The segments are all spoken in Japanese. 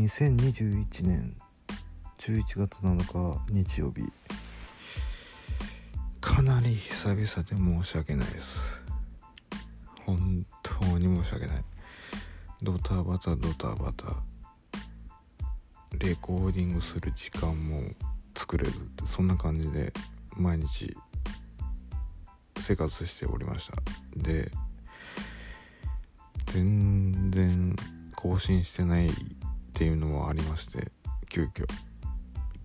2021年11月7日日曜日。かなり久々で申し訳ないです。本当に申し訳ない。ドタバタドタバタ。レコーディングする時間も作れるってそんな感じで毎日生活しておりました。で全然更新してないっていうのもありまして急遽。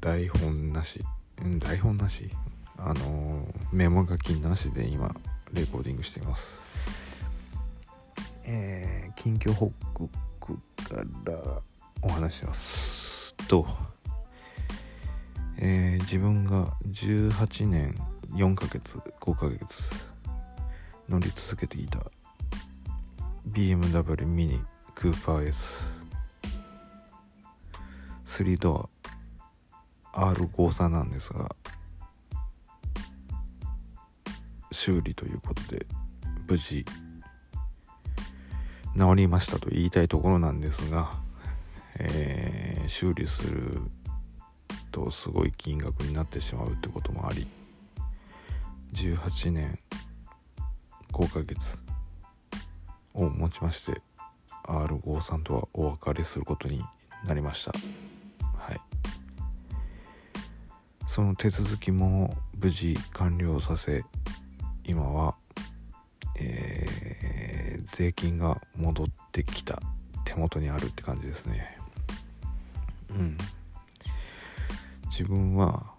台本なし。ん台本なし？あのーメモ書きなしで今レコーディングしています。えー近況報告からお話ししますとえー自分が18年4ヶ月5ヶ月乗り続けていた BMW ミニクーパー S 3ドア R53 なんですが修理ということで無事治りましたと言いたいところなんですが、えー修理するとすごい金額になってしまうってこともあり18年5ヶ月をもちまして R53 とはお別れすることになりました。その手続きも無事完了させ今はえー税金が戻ってきた手元にあるって感じですね。うん。自分は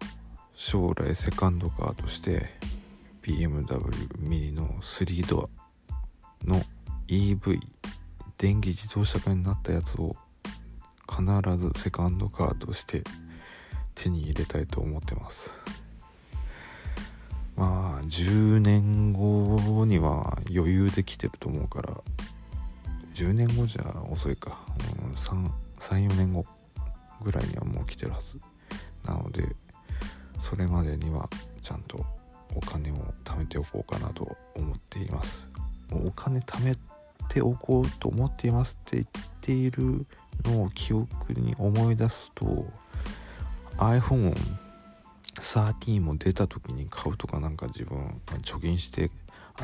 将来セカンドカーとして BMW ミニの3ドアの EV 電気自動車化になったやつを必ずセカンドカーとして手に入れたいと思ってます。まあ10年後には余裕できてると思うから10年後じゃ遅いか、うん、34年後ぐらいにはもう来てるはず。なのでそれまでにはちゃんとお金を貯めておこうかなと思っています。お金貯めておこうと思っていますって言っているのを記憶に思い出すと iPhone13 も出た時に買うとかなんか自分貯金して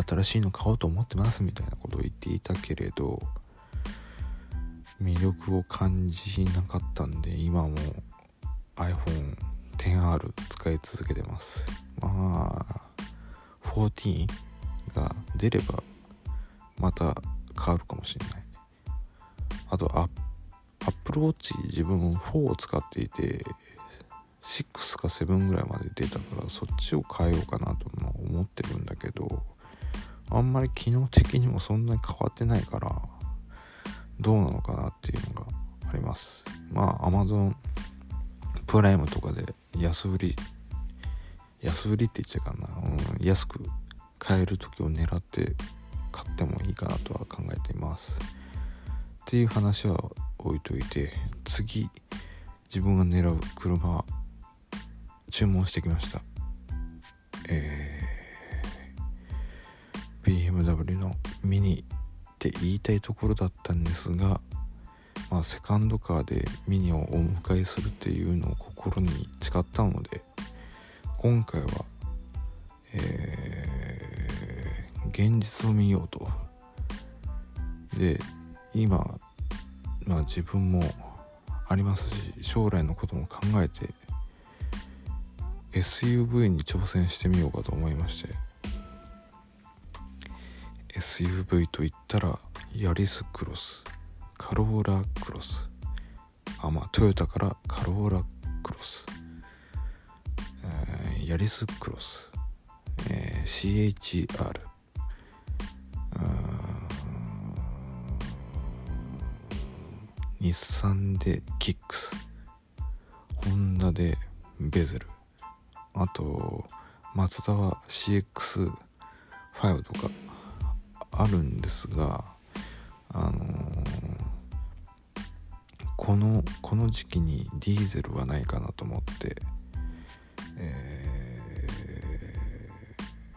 新しいの買おうと思ってますみたいなことを言っていたけれど魅力を感じなかったんで今も iPhone10R 使い続けてます。まあ14が出ればまた変わるかもしれない。あとア Apple Watch 自分4を使っていて6か7ぐらい。まで出たからそっちを変えようかなと思ってるんだけどあんまり機能的にもそんなに変わってない。からどうなのかなってい。うのがありますまあ Amazon プライムとかで安売り安売りって言っちゃうかな、うん、安く買える時を狙って買ってもい。い。かなとは考えてい。ますってい。う話は置い。とい。て次自分が狙う車注文してきました。えー、BMW のミニって言いたいところだったんですがまあセカンドカーでミニをお迎えするっていうのを心に誓ったので今回はえー、現実を見ようと。で今まあ自分もありますし将来のことも考えて SUV に挑戦してみようかと思いまして。SUV といったらヤリスクロスカローラクロス。あまあトヨタからカローラクロス、えーヤリスクロス、えー CHR 日産でキックス。ホンダでベゼル。あとマツダは CX5 とかあるんですがあのーこのこの時期にディーゼルはないかなと思って、え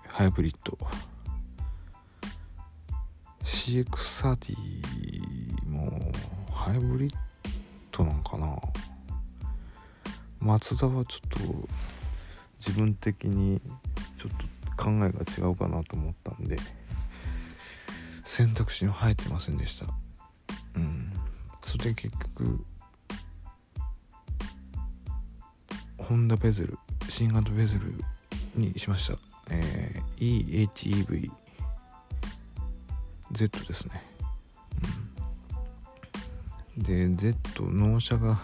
ハイブリッド。CX30 もハイブリッドなんかな。マツダはちょっと自分的にちょっと考えが違うかなと思ったんで選択肢に入ってませんでした。うん。それで結局ホンダベゼル新型ベゼルにしました、えー、EHEV Z ですね、うん、で Z 納車が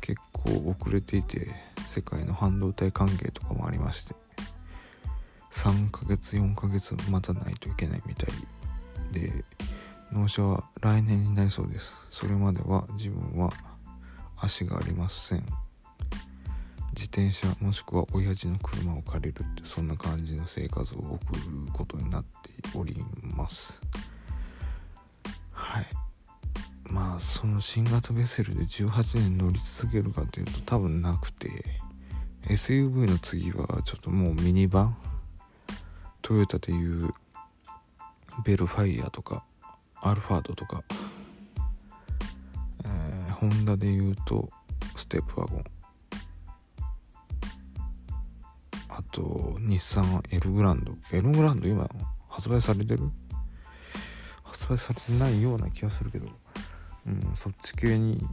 結構遅れていて世界の半導体関係とかもありまして3ヶ月4ヶ月待たないといけないみたいで納車は来年になりそうです。それまでは自分は足がありません。自転車もしくは親父の車を借りるってそんな感じの生活を送ることになっております。はい。まあその新型ベセルで18年乗り続けるかというと多分なくて。SUV の次はちょっともうミニバン？トヨタでいうベルファイアとかアルファードとか、えー、ホンダでいうとステップワゴン。あと日産エルグランド。エルグランド今発売されてる？発売されてないような気がするけど、うん、そっち系に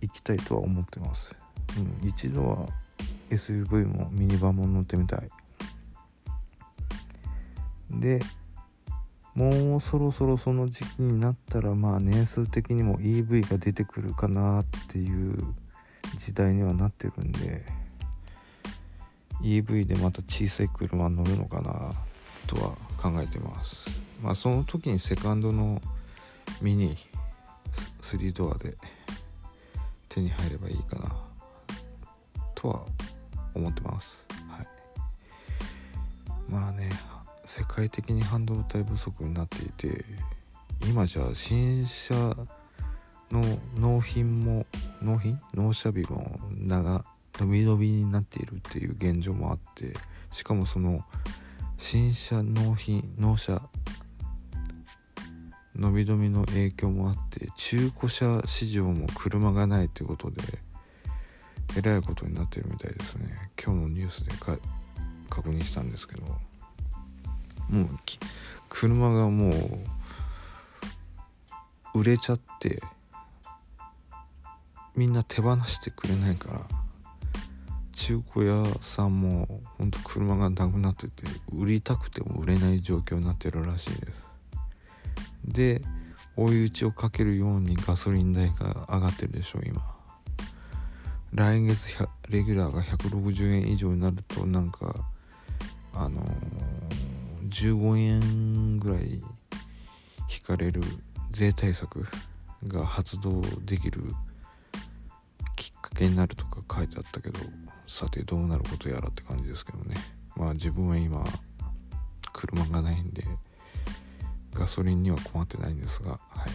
行きたいとは思ってます、うん、一度は SUV もミニバンも乗ってみたい。でもうそろそろその時期になったらまあ年数的にも EV が出てくるかなっていう時代にはなってるんで EV でまた小さい車乗るのかなとは考えてます。まあその時にセカンドのミニ3ドアで手に入ればいいかなとは思ってます。はい。まあね世界的に半導体不足になっていて今じゃ新車の納品も納品？納車日も長伸び伸びになっているっていう現状もあってしかもその新車納品納車伸び伸びの影響もあって中古車市場も車がないということでえらいことになってるみたいですね。今日のニュースで確認したんですけど。もう車がもう売れちゃってみんな手放してくれないから中古屋さんもほんと車がなくなってて売りたくても売れない状況になってるらしいです。で追い打ちをかけるようにガソリン代が上がってるでしょ今。来月レギュラーが160円以上になるとなんかあのー、15円ぐらい引かれる税対策が発動できるきっかけになるとか書いてあったけどさてどうなることやらって感じですけどね。まあ自分は今車がないんでガソリンには困ってないんですがはい。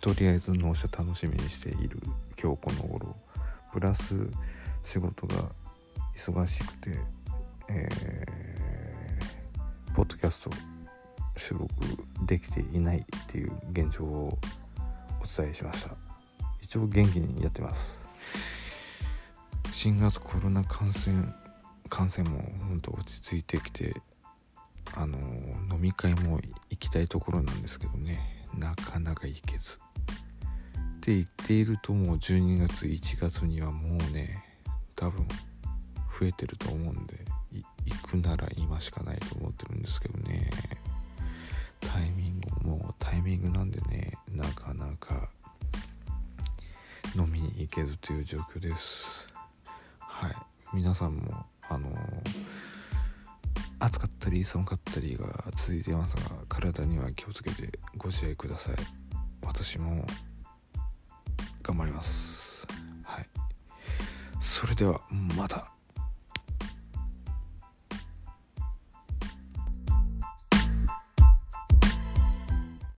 とりあえず納車楽しみにしている今日この頃。プラス仕事が忙しくてえー、ポッドキャスト収録できていないっていう現状をお伝えしました。一応元気にやってます。新型コロナ感染感染も本当落ち着いてきてあの飲み会も行きたいところなんですけどね。なかなか行けず。って言っているともう12月1月にはもうね多分増えてると思うんで行くなら今しかないと思ってるんですけどね。タイミングもうタイミングなんでねなかなか飲みに行けずという状況です。はい。皆さんもあのー、暑かったり寒かったりが続いていますが体には気をつけてご自愛ください。私も頑張ります。はい。それではまた。